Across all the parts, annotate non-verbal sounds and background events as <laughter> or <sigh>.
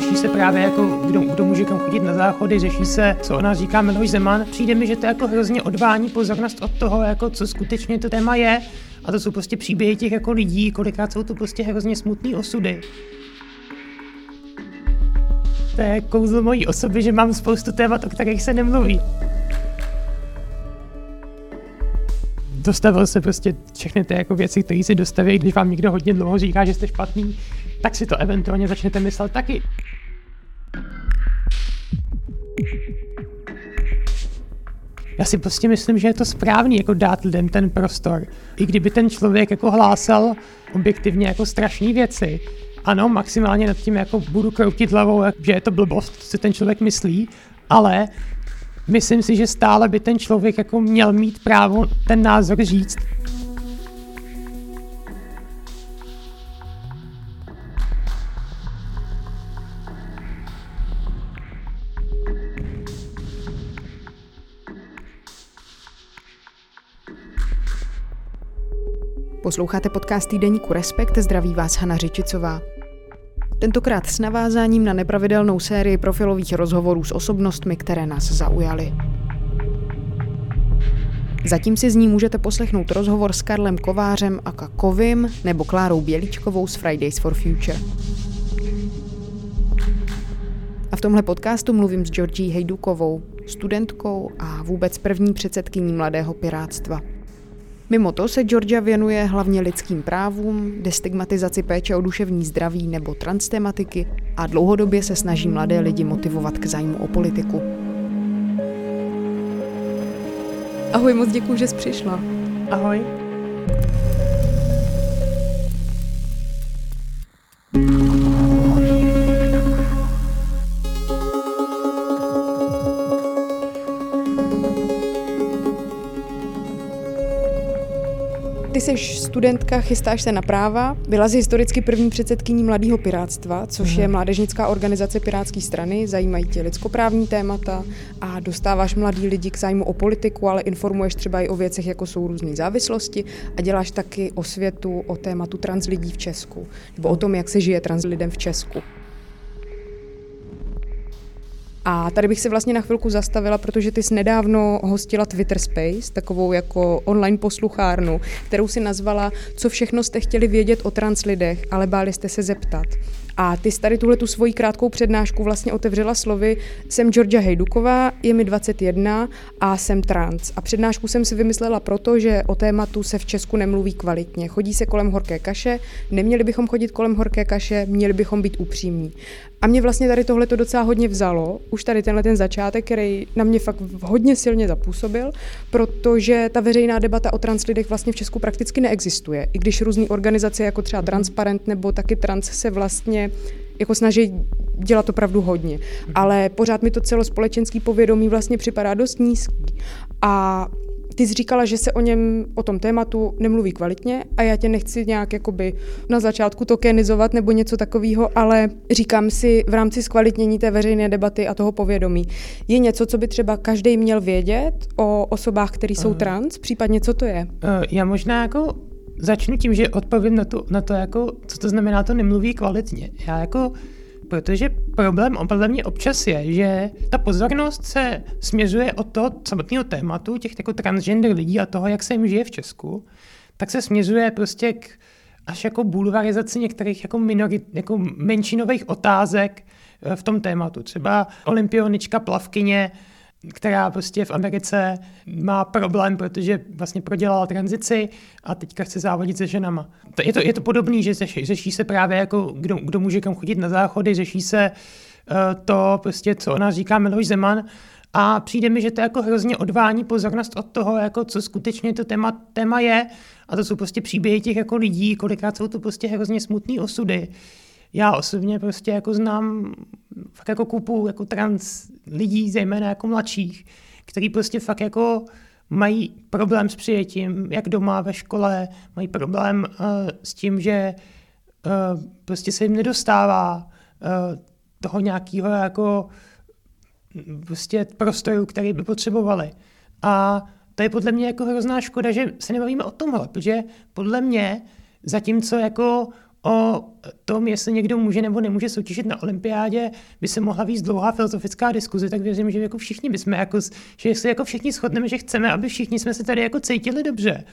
řeší se právě jako, kdo, kdo může kam chodit na záchody, řeší se, co o nás říká Miloš Zeman. Přijde mi, že to jako hrozně odvání pozornost od toho, jako co skutečně to téma je. A to jsou prostě příběhy těch jako lidí, kolikrát jsou to prostě hrozně smutné osudy. To je kouzlo mojí osoby, že mám spoustu témat, o kterých se nemluví. dostavil se prostě všechny ty jako věci, které si dostaví, když vám někdo hodně dlouho říká, že jste špatný, tak si to eventuálně začnete myslet taky. Já si prostě myslím, že je to správný jako dát lidem ten prostor. I kdyby ten člověk jako hlásal objektivně jako strašné věci, ano, maximálně nad tím jako budu kroutit hlavou, že je to blbost, co ten člověk myslí, ale myslím si, že stále by ten člověk jako měl mít právo ten názor říct. Posloucháte podcast týdeníku Respekt, zdraví vás Hana Řičicová. Tentokrát s navázáním na nepravidelnou sérii profilových rozhovorů s osobnostmi, které nás zaujaly. Zatím si z ní můžete poslechnout rozhovor s Karlem Kovářem a Kovim nebo Klárou Běličkovou z Fridays for Future. A v tomhle podcastu mluvím s Georgií Hejdukovou, studentkou a vůbec první předsedkyní Mladého pirátstva. Mimo to se Georgia věnuje hlavně lidským právům, destigmatizaci péče o duševní zdraví nebo transtematiky a dlouhodobě se snaží mladé lidi motivovat k zájmu o politiku. Ahoj, moc děkuji, že jsi přišla. Ahoj. Ty jsi studentka, chystáš se na práva, byla jsi historicky první předsedkyní Mladého pirátstva, což mm. je mládežnická organizace Pirátské strany, zajímají tě lidskoprávní témata a dostáváš mladý lidi k zájmu o politiku, ale informuješ třeba i o věcech, jako jsou různé závislosti a děláš taky osvětu o tématu trans lidí v Česku, nebo o tom, jak se žije trans lidem v Česku. A tady bych se vlastně na chvilku zastavila, protože ty jsi nedávno hostila Twitter Space, takovou jako online posluchárnu, kterou si nazvala Co všechno jste chtěli vědět o trans lidech, ale báli jste se zeptat. A ty jsi tady tuhle tu svoji krátkou přednášku vlastně otevřela slovy Jsem Georgia Hejduková, je mi 21 a jsem trans. A přednášku jsem si vymyslela proto, že o tématu se v Česku nemluví kvalitně. Chodí se kolem horké kaše, neměli bychom chodit kolem horké kaše, měli bychom být upřímní. A mě vlastně tady tohle to docela hodně vzalo, už tady tenhle ten začátek, který na mě fakt hodně silně zapůsobil, protože ta veřejná debata o trans lidech vlastně v Česku prakticky neexistuje. I když různé organizace jako třeba Transparent nebo taky Trans se vlastně jako snaží dělat opravdu hodně. Ale pořád mi to celospolečenský povědomí vlastně připadá dost nízký. A ty jsi říkala, že se o něm, o tom tématu nemluví kvalitně a já tě nechci nějak jakoby na začátku tokenizovat nebo něco takového, ale říkám si v rámci zkvalitnění té veřejné debaty a toho povědomí. Je něco, co by třeba každý měl vědět o osobách, které jsou trans, případně co to je? Eh, já možná jako začnu tím, že odpovím na to, na to jako, co to znamená, to nemluví kvalitně. Já jako Protože problém podle mě občas je, že ta pozornost se směřuje od toho samotného tématu, těch jako transgender lidí a toho, jak se jim žije v Česku, tak se směřuje prostě k až jako bulvarizaci některých jako, minorit, jako menšinových otázek eh, v tom tématu. Třeba olympionička plavkyně která prostě v Americe má problém, protože vlastně prodělala tranzici a teďka chce závodit se ženama. To, je, to, je to podobné, že řeší, řeší se právě jako, kdo, kdo může kam chodit na záchody, řeší se uh, to, prostě, co o nás říká Miloš Zeman, a přijde mi, že to jako hrozně odvání pozornost od toho, jako co skutečně to téma, téma je. A to jsou prostě příběhy těch jako lidí, kolikrát jsou to prostě hrozně smutné osudy já osobně prostě jako znám fakt jako kupu jako trans lidí, zejména jako mladších, který prostě fakt jako mají problém s přijetím, jak doma, ve škole, mají problém uh, s tím, že prostě se jim nedostává uh, toho nějakého jako prostě prostoru, který by potřebovali. A to je podle mě jako hrozná škoda, že se nebavíme o tomhle, protože podle mě zatímco jako o tom, jestli někdo může nebo nemůže soutěžit na olympiádě, by se mohla víc dlouhá filozofická diskuze, tak věřím, že jako všichni bychom, jako, že jestli jako všichni shodneme, že chceme, aby všichni jsme se tady jako cítili dobře.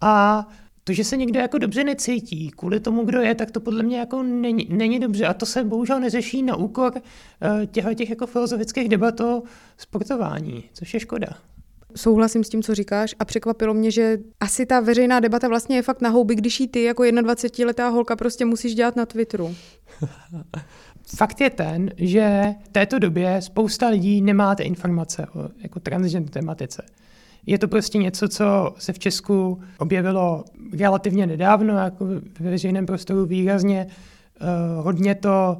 A to, že se někdo jako dobře necítí kvůli tomu, kdo je, tak to podle mě jako není, není dobře. A to se bohužel neřeší na úkor těchto těch jako filozofických debat o sportování, což je škoda souhlasím s tím, co říkáš a překvapilo mě, že asi ta veřejná debata vlastně je fakt na houby, když jí ty jako 21-letá holka prostě musíš dělat na Twitteru. <laughs> Fakt je ten, že v této době spousta lidí nemáte informace o jako transgender tematice. Je to prostě něco, co se v Česku objevilo relativně nedávno, jako ve veřejném prostoru výrazně. Uh, hodně to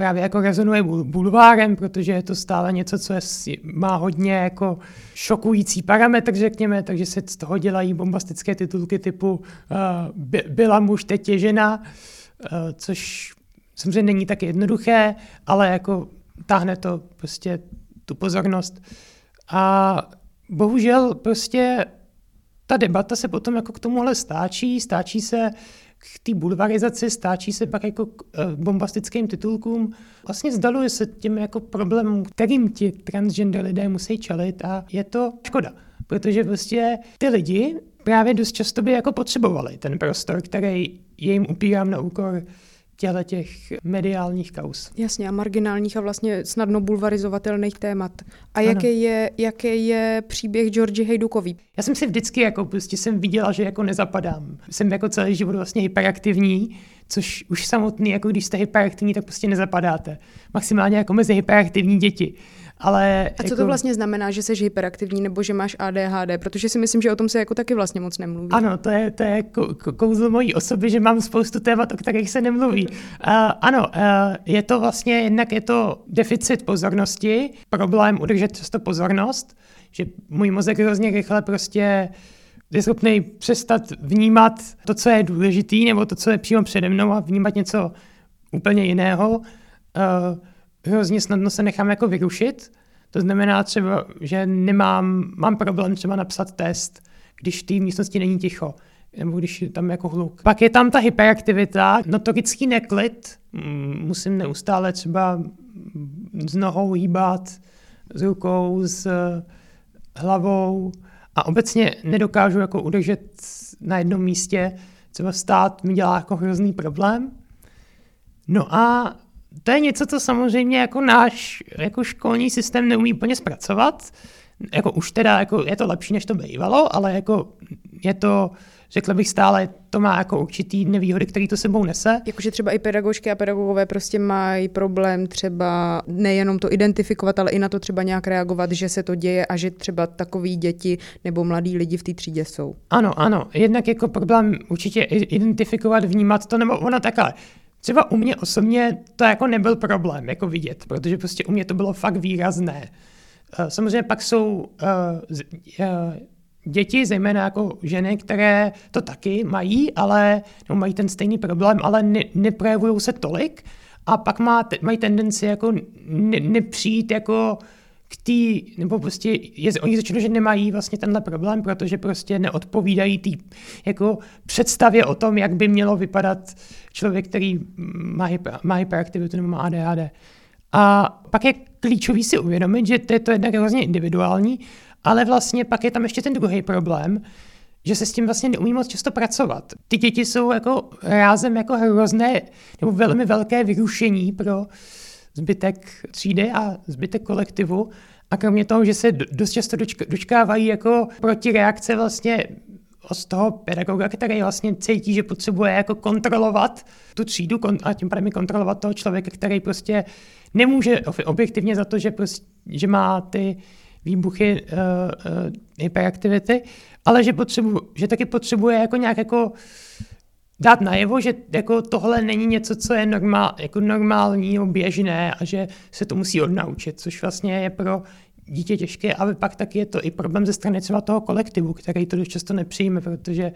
právě jako rezonuje bulvárem, protože je to stále něco, co je, má hodně jako šokující parametr, řekněme, takže se z toho dělají bombastické titulky typu uh, by, byla muž, teď je žena, uh, což samozřejmě není tak jednoduché, ale jako táhne to prostě tu pozornost. A bohužel prostě ta debata se potom jako k tomuhle stáčí, stáčí se k té bulvarizaci, stáčí se pak jako k eh, bombastickým titulkům. Vlastně zdaluje se těm jako problémům, kterým ti transgender lidé musí čelit a je to škoda, protože prostě ty lidi právě dost často by jako potřebovali ten prostor, který je jim upírám na úkor těchto těch mediálních kaus. Jasně, a marginálních a vlastně snadno bulvarizovatelných témat. A jaký je, jaký je příběh Georgi Hejdukový? Já jsem si vždycky jako prostě jsem viděla, že jako nezapadám. Jsem jako celý život vlastně hyperaktivní, což už samotný, jako když jste hyperaktivní, tak prostě nezapadáte. Maximálně jako mezi hyperaktivní děti. Ale a co jako... to vlastně znamená, že jsi hyperaktivní nebo že máš ADHD? Protože si myslím, že o tom se jako taky vlastně moc nemluví. Ano, to je, to je kouzlo mojí osoby, že mám spoustu témat, o kterých se nemluví. <laughs> Uh, ano, uh, je to vlastně, jednak je to deficit pozornosti, problém udržet často pozornost, že můj mozek hrozně rychle prostě je schopný přestat vnímat to, co je důležitý, nebo to, co je přímo přede mnou a vnímat něco úplně jiného. Uh, hrozně snadno se nechám jako vyrušit. To znamená třeba, že nemám, mám problém třeba napsat test, když v té místnosti není ticho nebo když je tam jako hluk. Pak je tam ta hyperaktivita, notorický neklid, mm, musím neustále třeba s nohou hýbat, s rukou, s hlavou a obecně nedokážu jako udržet na jednom místě, třeba stát mi dělá jako hrozný problém. No a to je něco, co samozřejmě jako náš jako školní systém neumí úplně zpracovat. Jako už teda jako je to lepší, než to bývalo, ale jako je to, řekl bych stále, to má jako určitý nevýhody, který to sebou nese. Jakože třeba i pedagožky a pedagogové prostě mají problém třeba nejenom to identifikovat, ale i na to třeba nějak reagovat, že se to děje a že třeba takový děti nebo mladí lidi v té třídě jsou. Ano, ano. Jednak jako problém určitě identifikovat, vnímat to, nebo ona takhle. Třeba u mě osobně to jako nebyl problém jako vidět, protože prostě u mě to bylo fakt výrazné. Eh, samozřejmě pak jsou uh, děti, zejména jako ženy, které to taky mají, ale no, mají ten stejný problém, ale ne, neprojevují se tolik a pak má, mají tendenci jako ne, nepřijít jako k tý, nebo prostě je, oni začnou, že nemají vlastně tenhle problém, protože prostě neodpovídají tý jako představě o tom, jak by mělo vypadat člověk, který má, má hyperaktivitu nebo má ADHD. A pak je klíčový si uvědomit, že to je to jednak hrozně individuální, ale vlastně pak je tam ještě ten druhý problém, že se s tím vlastně neumí moc často pracovat. Ty děti jsou jako rázem jako hrozné nebo velmi velké vyrušení pro zbytek třídy a zbytek kolektivu. A kromě toho, že se dost často dočkávají jako protireakce vlastně z toho pedagoga, který vlastně cítí, že potřebuje jako kontrolovat tu třídu a tím pádem kontrolovat toho člověka, který prostě nemůže objektivně za to, že, prostě, že má ty výbuchy uh, uh, hyperaktivity, ale že, potřebu, že taky potřebuje jako nějak jako dát najevo, že jako tohle není něco, co je normál, jako normální nebo běžné a že se to musí odnaučit, což vlastně je pro dítě těžké, ale pak taky je to i problém ze strany třeba toho kolektivu, který to dost často nepřijme, protože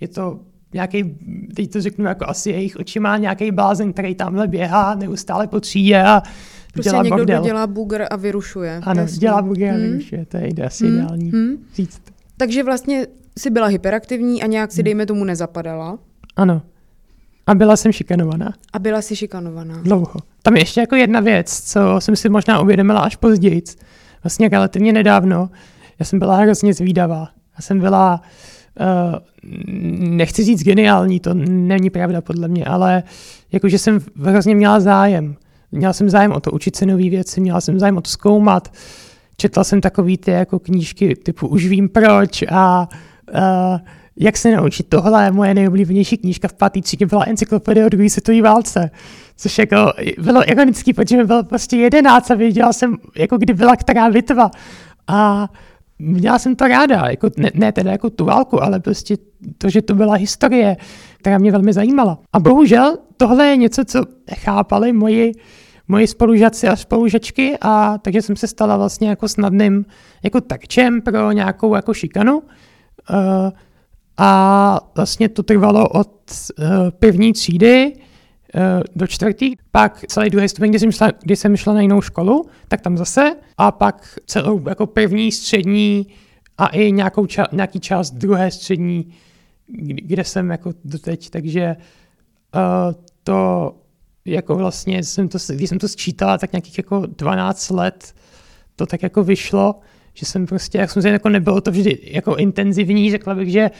je to nějaký, teď to řeknu jako asi jejich očima, nějaký blázen, který tamhle běhá neustále po a Prostě dělá někdo, bordel. kdo dělá bugr a vyrušuje. Ano, Jasně. dělá bugy a Hmm. vyrušuje, to je ide- asi Hmm. ideální Hmm. říct. Takže vlastně si byla hyperaktivní a nějak si, dejme tomu, nezapadala Ano. A byla jsem šikanovaná. a byla si šikanovaná. Dlouho. Tam je ještě jako jedna věc, co jsem si možná uvědomila až později. Vlastně relativně nedávno. Já jsem byla hrozně zvídavá. Já jsem byla, uh, nechci říct geniální, to není pravda podle mě, ale jakože jsem hrozně měla zájem. Měla jsem zájem o to učit se nové věci, měla jsem zájem o to zkoumat. Četla jsem takový ty jako knížky typu Už vím proč a uh, jak se naučit tohle. Moje nejoblíbenější knížka v pátý třídě byla encyklopedie o druhé světové válce. Což jako bylo ironický, protože mi bylo prostě jedenáct a věděla jsem, jako kdy byla která bitva. A měla jsem to ráda, jako ne, ne teda jako tu válku, ale prostě to, že to byla historie, která mě velmi zajímala. A bohužel tohle je něco, co chápali moji, moji spolužaci a spolužačky a takže jsem se stala vlastně jako snadným jako takčem pro nějakou jako šikanu. Uh, a vlastně to trvalo od uh, první třídy uh, do čtvrtý, pak celý druhý stupeň, kdy jsem, šla, kdy jsem šla na jinou školu, tak tam zase, a pak celou jako první, střední a i nějakou ča- nějaký část druhé střední, kde, jsem jako doteď, takže uh, to jako vlastně jsem to, když jsem to sčítala, tak nějakých jako 12 let to tak jako vyšlo, že jsem prostě, jak jsem se jako nebylo to vždy jako intenzivní, řekla bych, že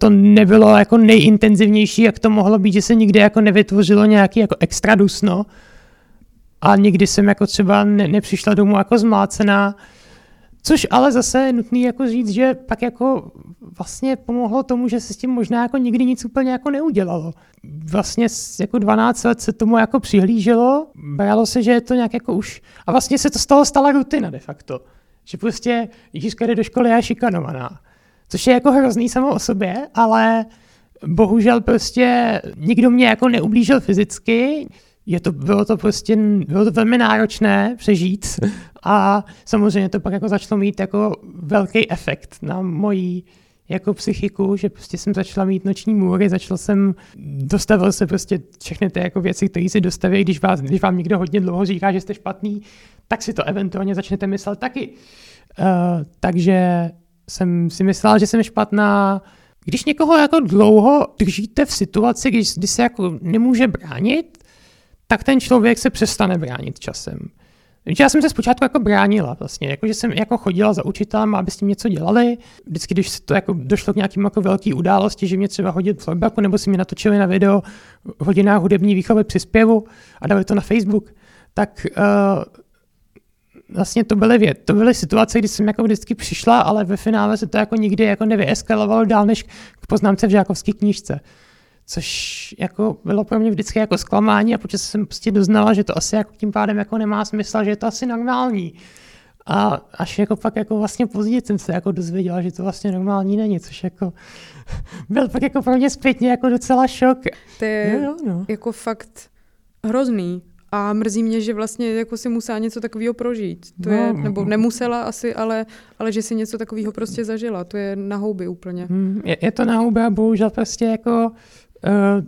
to nebylo jako nejintenzivnější, jak to mohlo být, že se nikdy jako nevytvořilo nějaký jako extra dusno. A nikdy jsem jako třeba ne, nepřišla domů jako zmácená, což ale zase je nutný jako říct, že pak jako vlastně pomohlo tomu, že se s tím možná jako nikdy nic úplně jako neudělalo. Vlastně jako 12 let se tomu jako přihlíželo, bralo se, že je to nějak jako už, a vlastně se to z toho stala rutina de facto. Že prostě Jiřka jde do školy a šikanovaná. Což je jako hrozný samo o sobě, ale bohužel prostě nikdo mě jako neublížil fyzicky, je to, bylo to prostě, bylo to velmi náročné přežít a samozřejmě to pak jako začalo mít jako velký efekt na moji jako psychiku, že prostě jsem začala mít noční můry, začal jsem, dostavil se prostě všechny ty jako věci, které si dostaví, když, vás, když vám někdo hodně dlouho říká, že jste špatný, tak si to eventuálně začnete myslet taky. Uh, takže jsem si myslela, že jsem špatná. Když někoho jako dlouho držíte v situaci, když, kdy se jako nemůže bránit, tak ten člověk se přestane bránit časem. Já jsem se zpočátku jako bránila vlastně, jako že jsem jako chodila za učitelem, aby s tím něco dělali. Vždycky, když se to jako došlo k nějakým jako velký události, že mě třeba hodili florbaku, nebo si mě natočili na video v hodinách hudební výchovy při zpěvu a dali to na Facebook, tak uh, vlastně to byly, věd, to byly situace, kdy jsem jako vždycky přišla, ale ve finále se to jako nikdy jako nevyeskalovalo dál než k poznámce v žákovské knížce. Což jako bylo pro mě vždycky jako zklamání a počas jsem prostě doznala, že to asi jako tím pádem jako nemá smysl, že je to asi normální. A až jako pak jako vlastně později jsem se jako dozvěděla, že to vlastně normální není, což jako <laughs> byl pak jako pro mě zpětně jako docela šok. To je jo, no. jako fakt hrozný. A mrzí mě, že vlastně jako si musela něco takového prožít. To No, je, m- nebo nemusela asi, ale, ale že si něco takového prostě zažila. To je na houby úplně. Hmm, je, je to na hubě a bohužel prostě jako uh,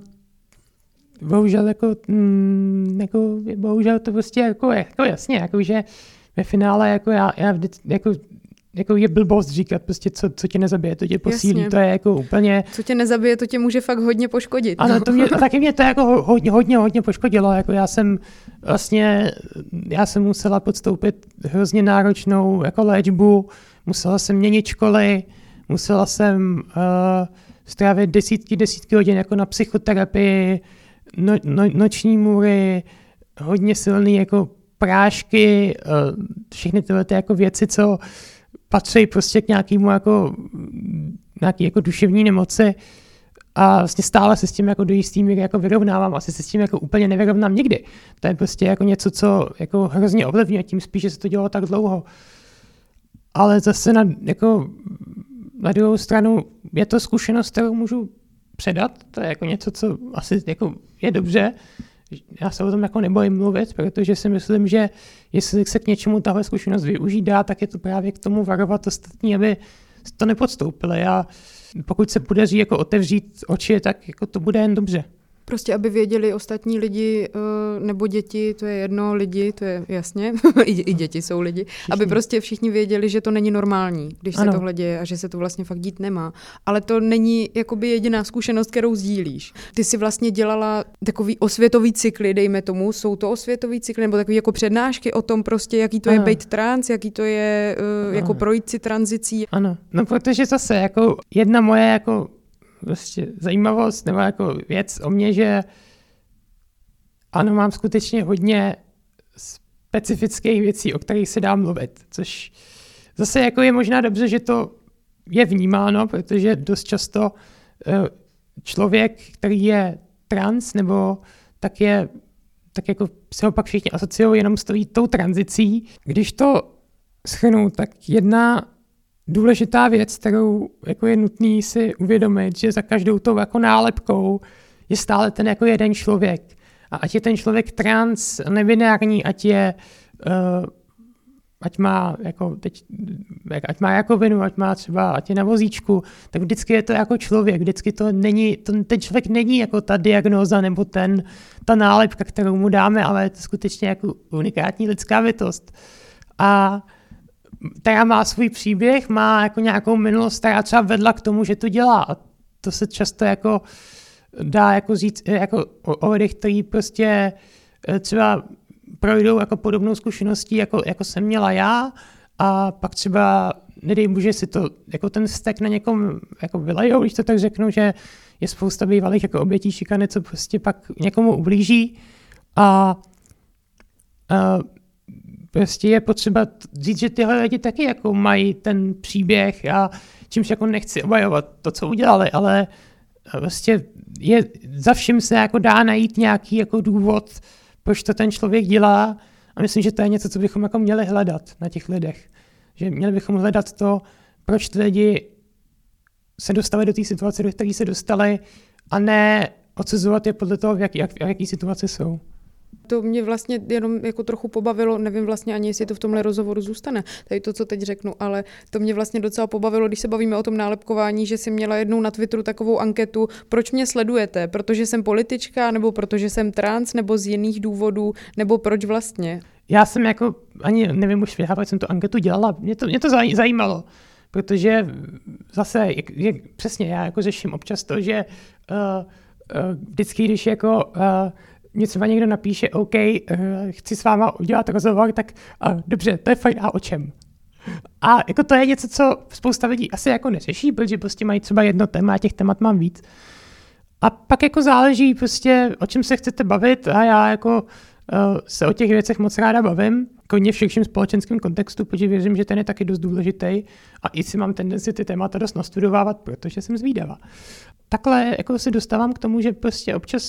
bohužel jako, mm, jako bohužel to prostě jako, jako jasně, jako že ve finále jako já, já vždycky, jako, jako je blbost říkat prostě, co, co tě nezabije, to tě posílí, Jasně. to je jako úplně, Co tě nezabije, to tě může fakt hodně poškodit. ano, no. to mě, taky mě to jako ho- hodně, hodně, hodně poškodilo, jako já jsem vlastně, já jsem musela podstoupit hrozně náročnou jako léčbu, musela jsem měnit školy, musela jsem uh, strávit desítky, desítky hodin jako na psychoterapii, no, no, noční můry, hodně silný jako prášky, uh, všechny tyhle ty jako věci, co patří prostě k nějakému jako, nějaký jako duševní nemoci a vlastně stále se s tím jako do jistý míry jako vyrovnávám, asi se s tím jako úplně nevyrovnám nikdy. To je prostě jako něco, co jako hrozně ovlivňuje, tím spíš, že se to dělalo tak dlouho. Ale zase na, jako, na druhou stranu je to zkušenost, kterou můžu předat, to je jako něco, co asi jako je dobře. Já se o tom jako nebojím mluvit, protože si myslím, že jestli se k něčemu tahle zkušenost využít dá, tak je to právě k tomu varovat ostatní, aby to nepodstoupili a pokud se podaří jako otevřít oči, tak jako to bude jen dobře. Prostě, aby věděli ostatní lidi eh, nebo děti, to je jedno, lidi, to je jasně, <laughs> I, děti jsou lidi, všichni. aby prostě všichni věděli, že to není normální, když ano. se tohle děje a že se to vlastně fakt dít nemá. Ale to není jakoby jediná zkušenost, kterou sdílíš. Ty si vlastně dělala takový osvětový cykly, dejme tomu, jsou to osvětový cykly nebo takový jako přednášky o tom prostě, jaký to ano. je být trans, jaký to je uh, jako projít si tranzicí. Ano, no protože zase jako jedna moje jako prostě zajímavost nebo jako věc o mě, že ano, mám skutečně hodně specifických věcí, o kterých se dá mluvit, což zase jako je možná dobře, že to je vnímáno, protože dost často eh, člověk, který je trans, nebo tak je, tak jako se ho pak všichni asociují jenom s tou tranzicí. Když to schrnu, tak jedna důležitá věc, kterou jako je nutný si uvědomit, že za každou tou jako nálepkou je stále ten jako jeden člověk. A ať je ten člověk trans, nebinární, ať je uh, ať má jako teď, ať má jako vinu, ať má třeba, ať je na vozíčku, tak vždycky je to jako člověk, vždycky to není, to, ten člověk není jako ta diagnóza nebo ten, ta nálepka, kterou mu dáme, ale je to skutečně jako unikátní lidská bytost. A která má svůj příběh, má jako nějakou minulost, která třeba vedla k tomu, že to dělá. A to se často jako dá jako říct jako o, lidech, kteří prostě eh, třeba projdou jako podobnou zkušeností, jako, jako jsem měla já, a pak třeba, nedej bože, si to, jako ten vztek na někom jako vylejou, když to tak řeknu, že je spousta bývalých jako obětí šikany, co prostě pak někomu ublíží a, a prostě je potřeba říct, že tyhle lidi taky jako mají ten příběh a čímž jako nechci obajovat to, co udělali, ale prostě je, za vším se jako dá najít nějaký jako důvod, proč to ten člověk dělá a myslím, že to je něco, co bychom jako měli hledat na těch lidech. Že měli bychom hledat to, proč ty lidi se dostali do té situace, do které se dostali a ne odsuzovat je podle toho, v, jak, jak, v jaký situaci jsou to mě vlastně jenom jako trochu pobavilo, nevím vlastně ani, jestli to v tomhle rozhovoru zůstane, tady to, co teď řeknu, ale to mě vlastně docela pobavilo, když se bavíme o tom nálepkování, že si měla jednou na Twitteru takovou anketu, proč mě sledujete, protože jsem politička, nebo protože jsem trans, nebo z jiných důvodů, nebo proč vlastně? Já jsem jako, ani nevím už, jak jsem tu anketu dělala, mě to, mě to zajímalo, protože zase, jak, jak, přesně, já jako řeším občas to, že uh, uh, vždycky, když jako uh, mě třeba někdo napíše, OK, uh, chci s váma udělat rozhovor, tak uh, dobře, to je fajn, a o čem? A jako to je něco, co spousta lidí asi jako neřeší, protože prostě mají třeba jedno téma a těch témat mám víc. A pak jako záleží prostě, o čem se chcete bavit a já jako uh, se o těch věcech moc ráda bavím, hodně v širším společenském kontextu, protože věřím, že ten je taky dost důležitý a i si mám tendenci ty témata dost nastudovávat, protože jsem zvídavá takhle jako se dostávám k tomu, že prostě občas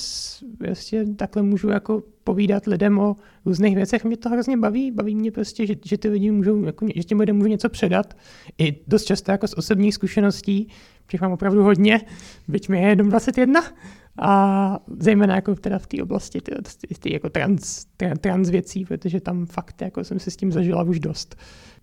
prostě takhle můžu jako povídat lidem o různých věcech. Mě to hrozně baví, baví mě prostě, že, že ty lidi můžou, jako, že těm lidem můžu něco předat. I dost často jako z osobních zkušeností, těch mám opravdu hodně, byť mi je jenom 21. A zejména jako teda v té oblasti ty, ty, ty jako trans, trans, trans věcí, protože tam fakt jako jsem se s tím zažila už dost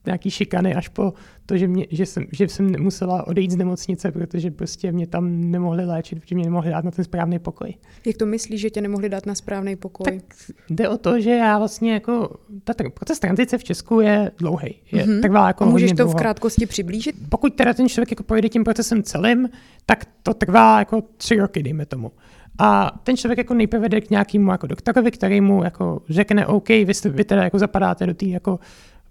nějaký šikany až po to, že, mě, že, jsem, že jsem musela odejít z nemocnice, protože prostě mě tam nemohli léčit, protože mě nemohli dát na ten správný pokoj. Jak to myslíš, že tě nemohli dát na správný pokoj? Tak jde o to, že já vlastně jako, ta proces tranzice v Česku je dlouhý. Je mm-hmm. trvá jako A můžeš to dlouho. v krátkosti přiblížit? Pokud teda ten člověk jako projde tím procesem celým, tak to trvá jako tři roky, dejme tomu. A ten člověk jako nejprve jde k nějakému jako doktorovi, který mu jako řekne, OK, vy, jste, vy teda jako zapadáte do té jako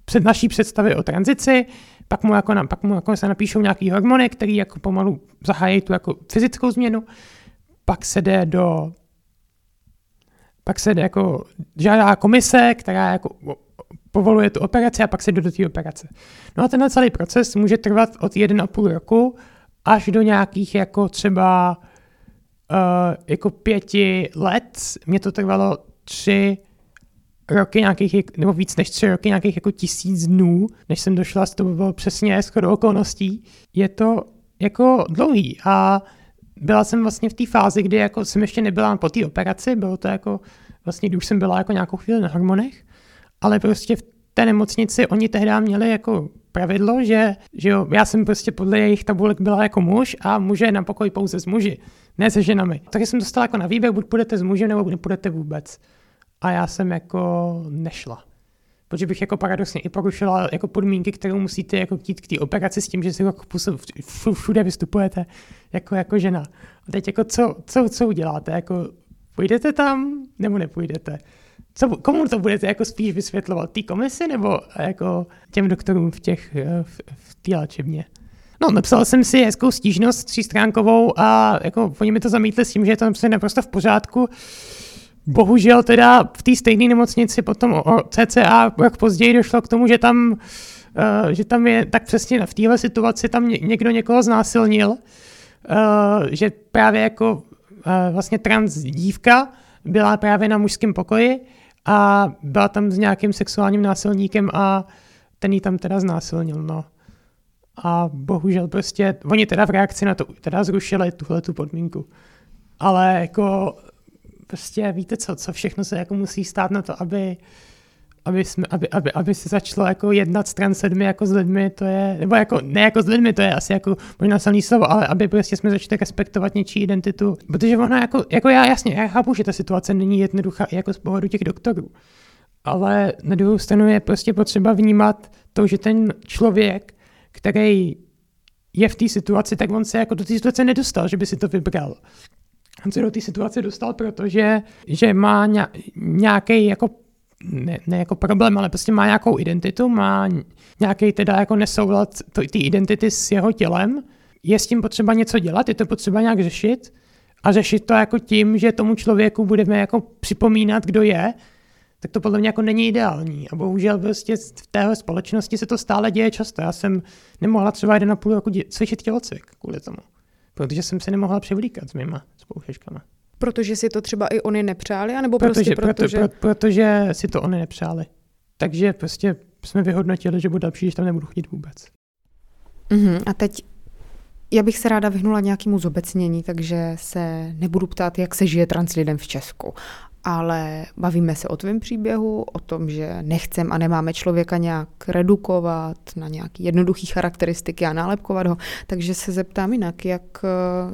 před naší představy o tranzici, pak mu, jako, pak mu jako se napíšou nějaký hormony, který jako pomalu zahájí tu jako fyzickou změnu, pak se jde do pak se jde jako žádá komise, která jako povoluje tu operaci a pak se jde do té operace. No a tenhle celý proces může trvat od 1,5 roku až do nějakých jako třeba uh, jako pěti let. Mně to trvalo tři roky nějakých, nebo víc než tři roky, nějakých jako tisíc dnů, než jsem došla, to bylo přesně shodou okolností. Je to jako dlouhý a byla jsem vlastně v té fázi, kdy jako jsem ještě nebyla po té operaci, bylo to jako, vlastně když jsem byla jako nějakou chvíli na hormonech, ale prostě v té nemocnici oni tehdy měli jako pravidlo, že, že jo, já jsem prostě podle jejich tabulek byla jako muž a muže na pokoj pouze s muži, ne se ženami. Takže jsem dostala jako na výběr, buď půjdete s mužem, nebo nepůjdete vůbec. A já jsem jako nešla. Protože bych jako paradoxně i porušila jako podmínky, kterou musíte jako chtít k té operaci s tím, že si jako všude vystupujete jako, jako žena. A teď jako co, co, co uděláte? Jako půjdete tam nebo nepůjdete? Co, komu to budete jako spíš vysvětlovat? Té komisi nebo jako těm doktorům v, těch, eh, v, v té léčebně? No, napsal jsem si hezkou stížnost třístránkovou a jako oni mi to zamítli s tím, že je to prostě naprosto v pořádku. Bohužel teda v té stejné nemocnici potom o CCA jak později došlo k tomu, že tam, uh, že tam je tak přesně v téhle situaci tam někdo někoho znásilnil, uh, že právě jako uh, vlastně trans dívka byla právě na mužském pokoji a byla tam s nějakým sexuálním násilníkem a ten ji tam teda znásilnil, no. A bohužel prostě, oni teda v reakci na to teda zrušili tuhle tu podmínku. Ale jako prostě víte co, co všechno se jako musí stát na to, aby, aby, jsme, aby, aby, aby se začalo jako jednat stran sedmi jako s lidmi, to je, nebo jako, ne jako s lidmi, to je asi jako možná silný slovo, ale aby prostě jsme začali respektovat něčí identitu, protože ona jako, jako já jasně, já chápu, že ta situace není jednoduchá jako z pohledu těch doktorů, ale na druhou stranu je prostě potřeba vnímat to, že ten člověk, který je v té situaci, tak on se jako do té situace nedostal, že by si to vybral on se do té situace dostal, protože že má nějaký jako ne, ne jako problém, ale prostě má nějakou identitu, má nějaký teda jako nesoulad té identity s jeho tělem, je s tím potřeba něco dělat, je to potřeba nějak řešit a řešit to jako tím, že tomu člověku budeme jako připomínat, kdo je, tak to podle mě jako není ideální. A bohužel prostě v téhle společnosti se to stále děje často. Já jsem nemohla třeba jeden a půl roku cvičit tělocvik kvůli tomu protože jsem se nemohla převlíkat s mýma spolužačkama. Protože si to třeba i oni nepřáli, anebo protože, prostě protože... Proto, pro, protože si to oni nepřáli. Takže prostě jsme vyhodnotili, že bude lepší, když tam nebudu chodit vůbec. Uh-huh. A teď já bych se ráda vyhnula nějakému zobecnění, takže se nebudu ptát, jak se žije trans lidem v Česku ale bavíme se o tvém příběhu, o tom, že nechcem a nemáme člověka nějak redukovat na nějaké jednoduché charakteristiky a nálepkovat ho, takže se zeptám jinak, jak,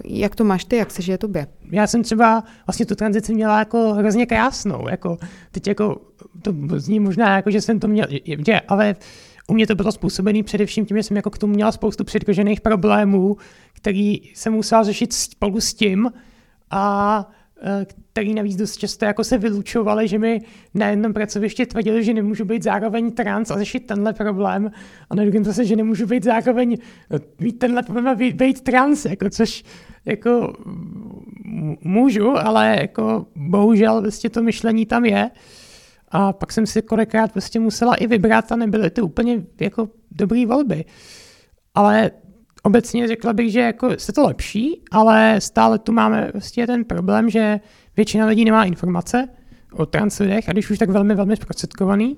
jak to máš ty, jak se žije tobě? Já jsem třeba vlastně tu tranzici měla jako hrozně krásnou, jako teď jako to zní možná jako, že jsem to měl, že, ale u mě to bylo způsobené především tím, že jsem jako k tomu měla spoustu předkožených problémů, který jsem musela řešit spolu s tím a který navíc dost často jako se vylučovali, že mi na jednom pracovišti tvrdili, že nemůžu být zároveň trans a řešit tenhle problém a na druhém zase, že nemůžu být zároveň eh, mít tenhle problém a být, být trans, jako, což jako můžu, ale jako bohužel vlastně to myšlení tam je. A pak jsem si kolikrát prostě musela i vybrat a nebyly to úplně jako dobré volby. Ale obecně řekla bych, že jako se to lepší, ale stále tu máme vlastně ten problém, že většina lidí nemá informace o translidech, a když už tak velmi, velmi zprostředkovaný.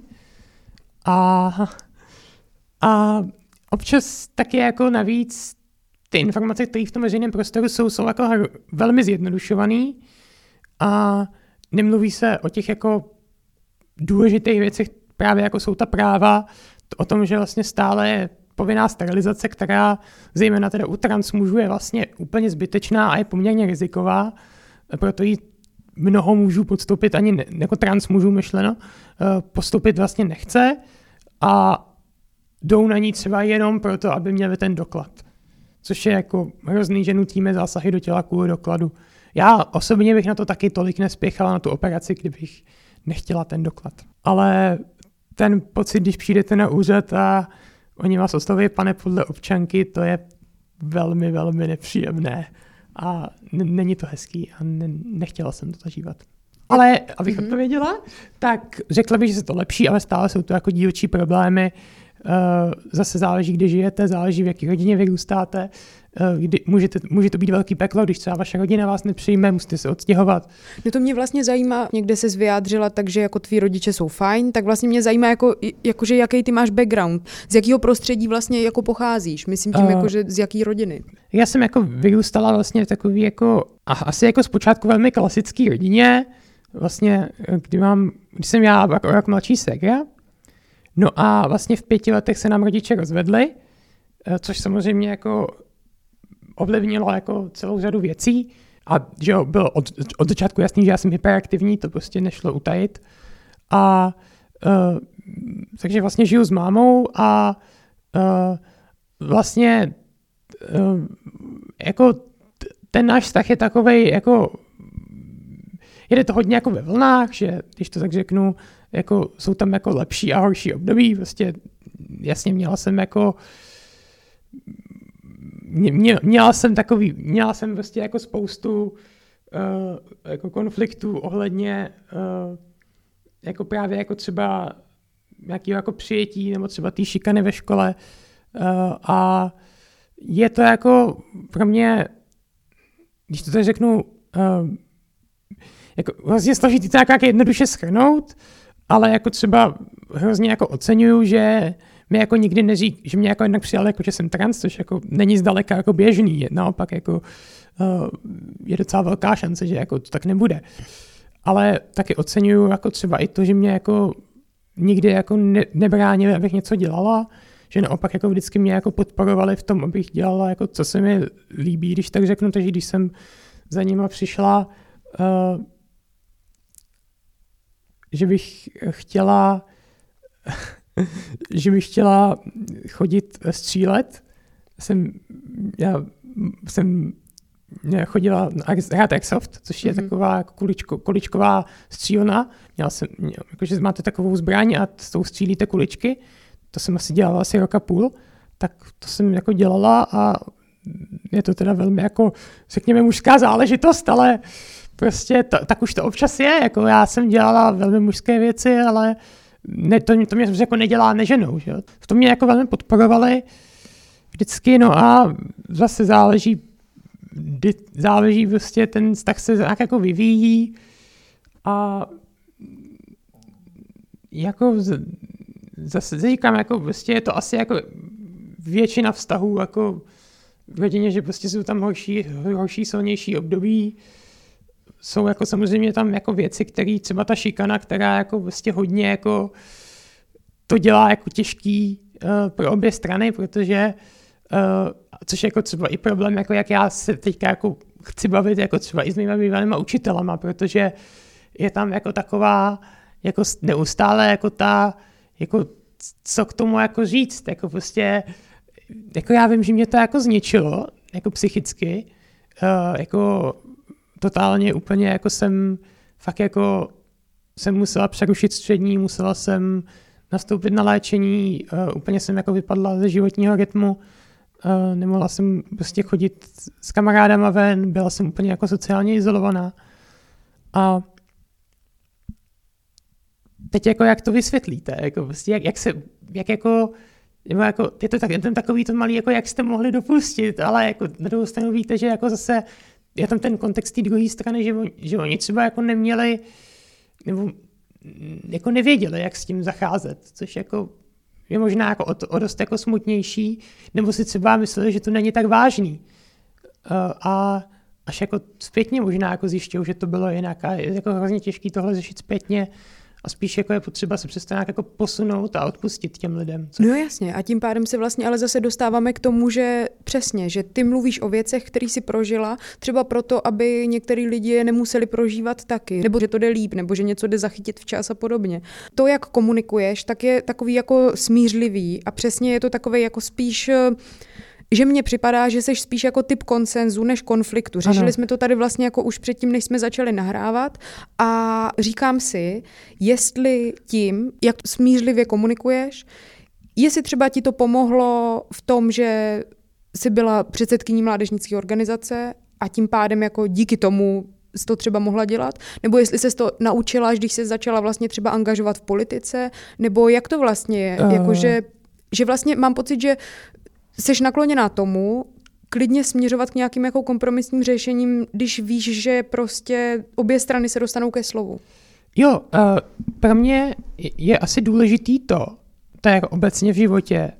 A, a občas taky jako navíc ty informace, které v tom veřejném prostoru jsou, jsou jako velmi zjednodušovaný a nemluví se o těch jako důležitých věcech, právě jako jsou ta práva, o tom, že vlastně stále je povinná sterilizace, která zejména teda u trans mužů je vlastně úplně zbytečná a je poměrně riziková, proto ji mnoho mužů podstoupit, ani ne, jako trans mužů myšleno, eh, postupit vlastně nechce a jdou na ní třeba jenom proto, aby měli ten doklad. Což je jako hrozný, že nutíme zásahy do těla kvůli dokladu. Já osobně bych na to taky tolik nespěchala na tu operaci, kdybych nechtěla ten doklad. Ale ten pocit, když přijdete na úřad a Oni vás oslovují pane podle občanky, to je velmi, velmi nepříjemné a není to hezký a ne- nechtěla jsem to zažívat. Ale abych mm-hmm. odpověděla, tak řekla bych, že se to lepší, ale stále jsou to jako dílčí problémy. Uh, zase záleží, kde žijete, záleží, v jaké rodině vyrůstáte. Eh, kdy můžete, může to být velký peklo, když třeba vaše rodina vás nepřijme, musíte se odstěhovat. No to mě vlastně zajímá, někde se vyjádřila tak, že jako tví rodiče jsou fajn, tak vlastně mě zajímá, jako, jakože jaký ty máš background, z jakého prostředí vlastně jako pocházíš, myslím tím, uh, jako, že z jaký rodiny. Já jsem jako vyrůstala vlastně v takový jako, asi jako zpočátku velmi klasický rodině, vlastně, kdy mám, když jsem já jako, jako mladší segra, No a vlastně v pěti letech se nám rodiče rozvedli, eh, což samozřejmě jako ovlivnilo jako celou řadu věcí. A že jo, bylo od, od začátku jasný, že já jsem hyperaktivní, to prostě nešlo utajit. A uh, takže vlastně žiju s mámou a uh, vlastně uh, jako ten náš vztah je takový jako jede to hodně jako ve vlnách, že když to tak řeknu, jako jsou tam jako lepší a horší období, prostě jasně měla jsem jako mě, mě, měla jsem takový, měla jsem prostě jako spoustu uh, jako konfliktů ohledně uh, jako právě jako třeba nějakého jako přijetí nebo třeba té šikany ve škole. Uh, a je to jako pro mě, když to tak řeknu, uh, jako vlastně složitý to jak jednoduše schrnout, ale jako třeba hrozně jako oceňuju, že mi jako nikdy neřík, že mě jako jednak přijal jako, že jsem trans, což jako není zdaleka jako běžný, naopak jako uh, je docela velká šance, že jako to tak nebude. Ale taky oceňuju jako třeba i to, že mě jako nikdy jako ne, nebránili, abych něco dělala, že naopak jako vždycky mě jako podporovali v tom, abych dělala jako co se mi líbí, když tak řeknu, takže když jsem za nima přišla, uh, že bych chtěla <laughs> že bych chtěla chodit střílet. Jsem, já jsem já chodila hrát Airsoft, což je mm-hmm. taková kuličko, kuličková střílna. Měla jsem, jakože máte takovou zbraň a s tou střílíte kuličky. To jsem asi dělala asi roka půl. Tak to jsem jako dělala a je to teda velmi jako, řekněme, mužská záležitost, ale prostě to, tak už to občas je. Jako já jsem dělala velmi mužské věci, ale ne, to, to mě jako nedělá neženou. Že? V tom mě jako velmi podporovali vždycky, no a zase záleží, záleží prostě, ten vztah se tak jako vyvíjí a jako zase říkám, jako prostě je to asi jako většina vztahů jako v rodině, že prostě jsou tam horší, horší silnější období, jsou jako samozřejmě tam jako věci, které třeba ta šikana, která jako vlastně hodně jako to dělá jako těžký uh, pro obě strany, protože uh, což je jako třeba i problém, jako jak já se teďka jako chci bavit jako třeba i s mými bývalými učitelama, protože je tam jako taková jako neustále jako ta jako co k tomu jako říct, jako prostě jako já vím, že mě to jako zničilo, jako psychicky, uh, jako totálně úplně jako jsem fakt jako jsem musela přerušit střední, musela jsem nastoupit na léčení, uh, úplně jsem jako vypadla ze životního rytmu, uh, nemohla jsem prostě chodit s kamarádama ven, byla jsem úplně jako sociálně izolovaná. A teď jako jak to vysvětlíte, jako prostě jak, jak se, jak jako, nebo jako, je to tak, ten takový to malý, jako jak jste mohli dopustit, ale jako na druhou stranu víte, že jako zase je tam ten kontext té druhé strany, že, on, že oni třeba jako neměli, nebo jako nevěděli, jak s tím zacházet, což jako je možná jako o, o dost jako smutnější, nebo si třeba mysleli, že to není tak vážný. Uh, a až jako zpětně možná jako zjišťují, že to bylo jinak a je jako hrozně těžké tohle řešit zpětně, a spíš jako je potřeba se přesto nějak jako posunout a odpustit těm lidem. Co? No jasně a tím pádem se vlastně ale zase dostáváme k tomu, že přesně, že ty mluvíš o věcech, které si prožila, třeba proto, aby některý lidi je nemuseli prožívat taky, nebo že to jde líp, nebo že něco jde zachytit včas a podobně. To, jak komunikuješ, tak je takový jako smířlivý a přesně je to takový jako spíš že mně připadá, že jsi spíš jako typ konsenzu než konfliktu. Řešili ano. jsme to tady vlastně jako už předtím, než jsme začali nahrávat a říkám si, jestli tím, jak smířlivě komunikuješ, jestli třeba ti to pomohlo v tom, že jsi byla předsedkyní mládežnické organizace a tím pádem jako díky tomu jsi to třeba mohla dělat? Nebo jestli se to naučila, když se začala vlastně třeba angažovat v politice? Nebo jak to vlastně je? Uh. Jakože že vlastně mám pocit, že jsi nakloněná tomu, klidně směřovat k nějakým jako kompromisním řešením, když víš, že prostě obě strany se dostanou ke slovu. Jo, uh, pro mě je asi důležitý to, tak obecně v životě,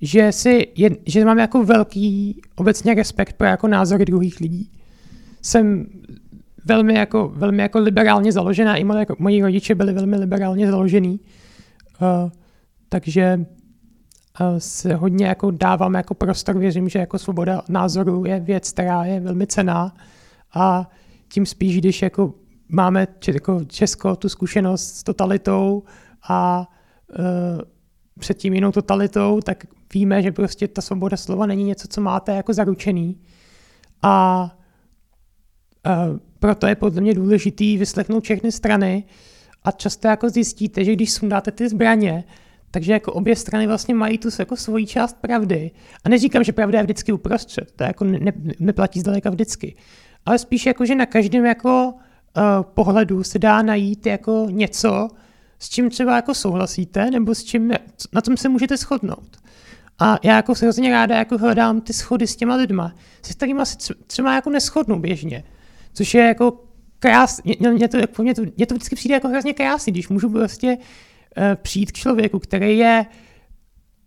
že, si je, že mám jako velký obecně respekt pro jako názory druhých lidí. Jsem velmi jako, velmi jako liberálně založená, i moje, moji rodiče byli velmi liberálně založený. Uh, takže se hodně jako dávám jako prostor, věřím, že jako svoboda názoru je věc, která je velmi cená a tím spíš, když jako máme jako Česko tu zkušenost s totalitou a uh, před tím jinou totalitou, tak víme, že prostě ta svoboda slova není něco, co máte jako zaručený. A uh, proto je podle mě důležitý vyslechnout všechny strany a často jako zjistíte, že když sundáte ty zbraně, takže jako obě strany vlastně mají tu jako svoji část pravdy. A neříkám, že pravda je vždycky uprostřed, to jako ne, ne, neplatí zdaleka vždycky. Ale spíš jako, že na každém jako uh, pohledu se dá najít jako něco, s čím třeba jako souhlasíte, nebo s čím, na tom se můžete shodnout. A já jako se hrozně ráda jako hledám ty schody s těma lidma, se kterými se třeba jako neschodnu běžně. Což je jako krásný, mě to, mě to, mě to vždycky přijde jako hrozně krásný, když můžu prostě přijít k člověku, který je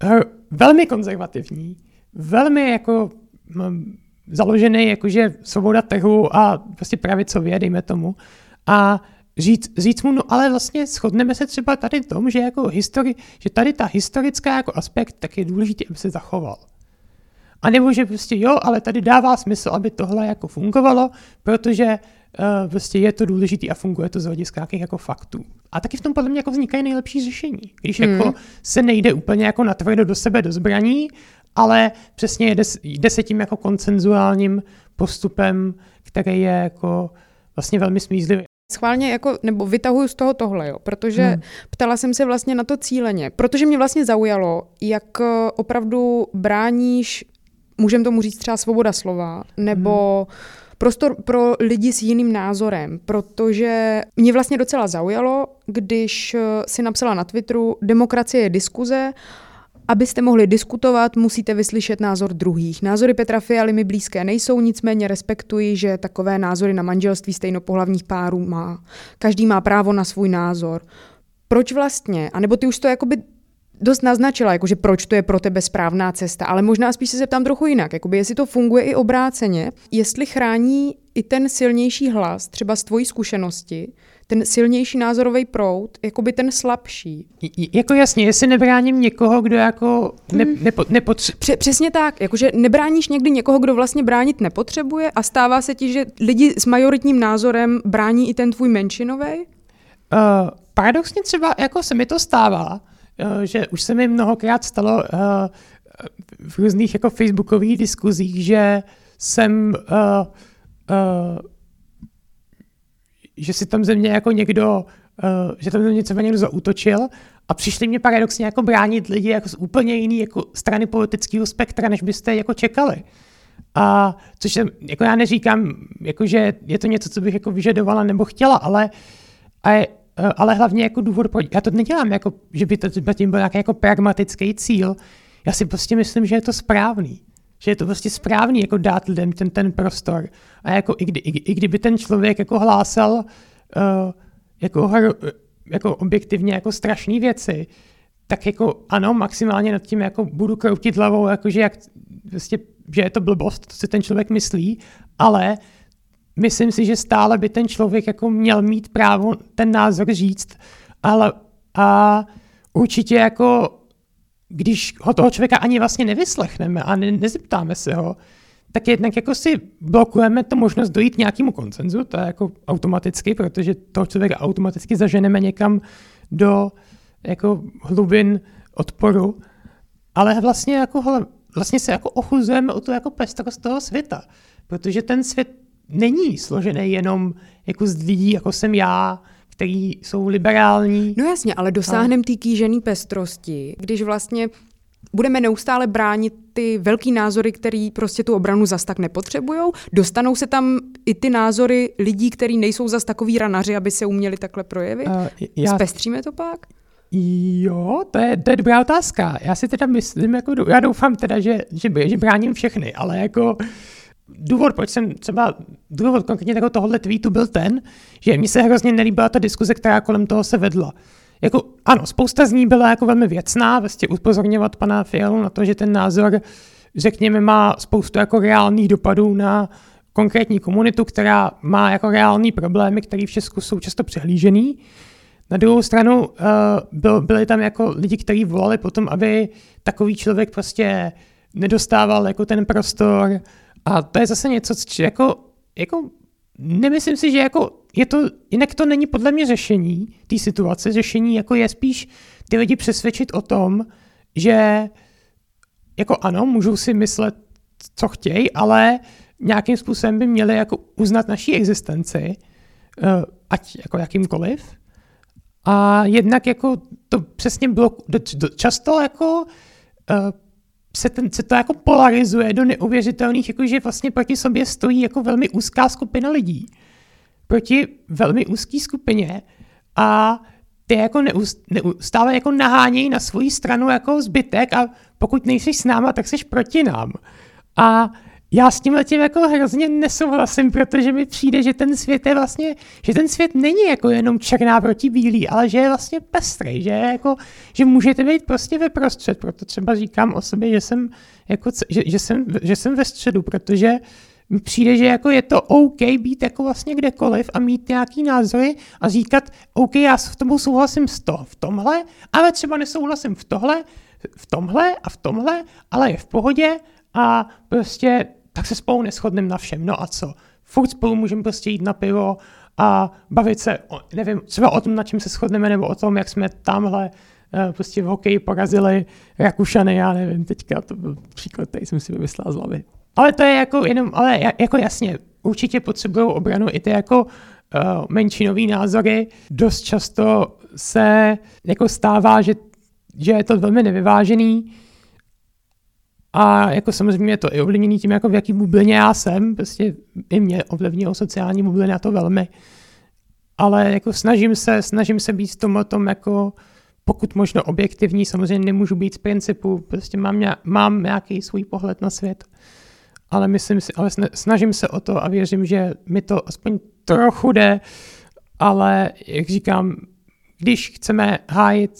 uh, velmi konzervativní, velmi jako um, založený jakože svoboda trhu a prostě pravicově, dejme tomu. A říct, říct mu, no ale vlastně shodneme se třeba tady v tom, že, jako histori, že tady ta historická jako aspekt tak je důležitý, aby se zachoval. A nebo že prostě jo, ale tady dává smysl, aby tohle jako fungovalo, protože uh, prostě je to důležitý a funguje to z hlediska nějakých jako faktů. A taky v tom podle mě jako vznikají nejlepší řešení. Když hmm. jako se nejde úplně jako natvrdo do sebe do zbraní, ale přesně jde, jde se tím jako koncenzuálním postupem, který je jako vlastně velmi smízlivý. Schválně jako, nebo vytahuju z toho tohle, jo, protože hmm. ptala jsem se vlastně na to cíleně, protože mě vlastně zaujalo, jak eh, opravdu bráníš, můžeme tomu říct třeba svoboda slova, nebo hmm. Prostor pro lidi s jiným názorem, protože mě vlastně docela zaujalo, když eh, si napsala na Twitteru, demokracie je diskuze, Abyste mohli diskutovat, musíte vyslyšet názor druhých. Názory Petra Fialy mi blízké nejsou, nicméně respektuji, že takové názory na manželství stejnopohlavních párů má. Každý má právo na svůj názor. Proč vlastně? A nebo ty už to jakoby dost naznačila, jakože proč to je pro tebe správná cesta, ale možná spíš se zeptám trochu jinak, jakoby jestli to funguje i obráceně, jestli chrání i ten silnější hlas, třeba z tvojí zkušenosti, ten silnější názorový proud, jako by ten slabší. J- jako jasně, jestli nebráním někoho, kdo jako ne, hmm. nepo, nepotřebuje. Přesně tak, jakože nebráníš někdy někoho, kdo vlastně bránit nepotřebuje a stává se ti, že lidi s majoritním názorem brání i ten tvůj menšinový? Uh, paradoxně třeba jako se mi to stává, uh, že už se mi mnohokrát stalo uh, v různých jako facebookových diskuzích, že jsem uh, že si tam ze mě jako někdo, že tam ze mě něco někdo zautočil a přišli mě paradoxně jako bránit lidi jako z úplně jiný jako strany politického spektra, než byste jako čekali. A což jsem, jako já neříkám, jako že je to něco, co bych jako vyžadovala nebo chtěla, ale, eh, ale hlavně jako důvod, proč já to nedělám, jako, že by to tím byl nějaký jako pragmatický cíl. Já si prostě myslím, že je to správný že je to prostě správný jako dát lidem ten, ten prostor. A jako i, kdy, i, i kdyby ten člověk jako hlásal uh, jako, jako objektivně jako strašné věci, tak jako ano, maximálně nad tím jako budu kroutit hlavou, jakože jak, vlastně, že je to blbost, to si ten člověk myslí, ale myslím si, že stále by ten člověk jako měl mít právo ten názor říct, ale a určitě jako když ho toho člověka ani vlastně nevyslechneme a ne, nezeptáme se ho, tak jednak jako si blokujeme tu možnost dojít nějakému koncenzu, to je jako automaticky, protože toho člověka automaticky zaženeme někam do jako hlubin odporu, ale vlastně jako vlastně se jako ochuzujeme o to jako pestrost toho světa, protože ten svět není složený jenom jako z lidí, jako jsem já, který jsou liberální. No jasně, ale dosáhneme té kýžený pestrosti, když vlastně budeme neustále bránit ty velký názory, který prostě tu obranu zas tak nepotřebujou. Dostanou se tam i ty názory lidí, kteří nejsou zas takový ranaři, aby se uměli takhle projevit? Uh, já... Zpestříme to pak? Jo, to je, to je dobrá otázka. Já si teda myslím, jako, já doufám teda, že, že, že bráním všechny, ale jako důvod, proč jsem třeba, důvod konkrétně jako tohohle tweetu byl ten, že mi se hrozně nelíbila ta diskuze, která kolem toho se vedla. Jako, ano, spousta z ní byla jako velmi věcná, vlastně upozorňovat pana Fialu na to, že ten názor, řekněme, má spoustu jako reálných dopadů na konkrétní komunitu, která má jako reální problémy, které v Česku jsou často přehlížený. Na druhou stranu uh, byl, byli tam jako lidi, kteří volali potom, aby takový člověk prostě nedostával jako ten prostor a to je zase něco, co jako, jako nemyslím si, že jako je to, jinak to není podle mě řešení té situace. Řešení jako je spíš ty lidi přesvědčit o tom, že jako ano, můžou si myslet, co chtějí, ale nějakým způsobem by měli jako uznat naší existenci, eh, ať jako jakýmkoliv. A jednak jako to přesně bylo často jako eh, se, ten, se to jako polarizuje do neuvěřitelných, jako že vlastně proti sobě stojí jako velmi úzká skupina lidí. Proti velmi úzké skupině a ty jako neustále jako nahánějí na svoji stranu jako zbytek a pokud nejsi s náma, tak jsi proti nám. A já s tím tím jako hrozně nesouhlasím, protože mi přijde, že ten svět je vlastně, že ten svět není jako jenom černá proti bílý, ale že je vlastně pestrý, že, jako, že můžete být prostě ve prostřed, proto třeba říkám o sobě, že jsem, jako, že, že, jsem, že jsem ve středu, protože mi přijde, že jako je to OK být jako vlastně kdekoliv a mít nějaký názory a říkat, OK, já v tomu souhlasím z toho, v tomhle, ale třeba nesouhlasím v tohle, v tomhle a v tomhle, ale je v pohodě a prostě tak se spolu neschodneme na všem. No a co? Furt spolu můžeme prostě jít na pivo a bavit se, o, nevím, třeba o tom, na čem se shodneme, nebo o tom, jak jsme tamhle uh, prostě v hokeji porazili Rakušany, já nevím, teďka to byl příklad, který jsem si vymyslel z hlavy. Ale to je jako jenom, ale jako jasně, určitě potřebují obranu i ty jako uh, menšinový názory. Dost často se jako stává, že, že je to velmi nevyvážený, a jako samozřejmě je to i ovlivněný tím, jako v jaký bublině já jsem, prostě i mě ovlivnilo sociální bublina to velmi. Ale jako snažím se, snažím se být v tom tom jako pokud možno objektivní, samozřejmě nemůžu být z principu, prostě mám, nějak, mám nějaký svůj pohled na svět, ale myslím si, ale snažím se o to a věřím, že mi to aspoň trochu jde, ale jak říkám, když chceme hájit,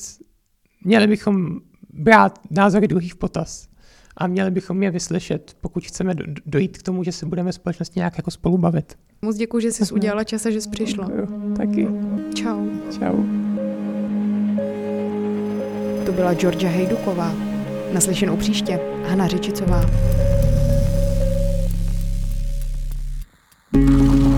měli bychom brát názory druhých potaz a měli bychom je vyslyšet, pokud chceme dojít k tomu, že se budeme společnosti nějak jako spolu bavit. Moc děkuji, že jsi udělala čas a že jsi přišla. Taky. Čau. Čau. To byla Georgia Hejduková. Naslyšenou příště. Hana Řičicová. thank you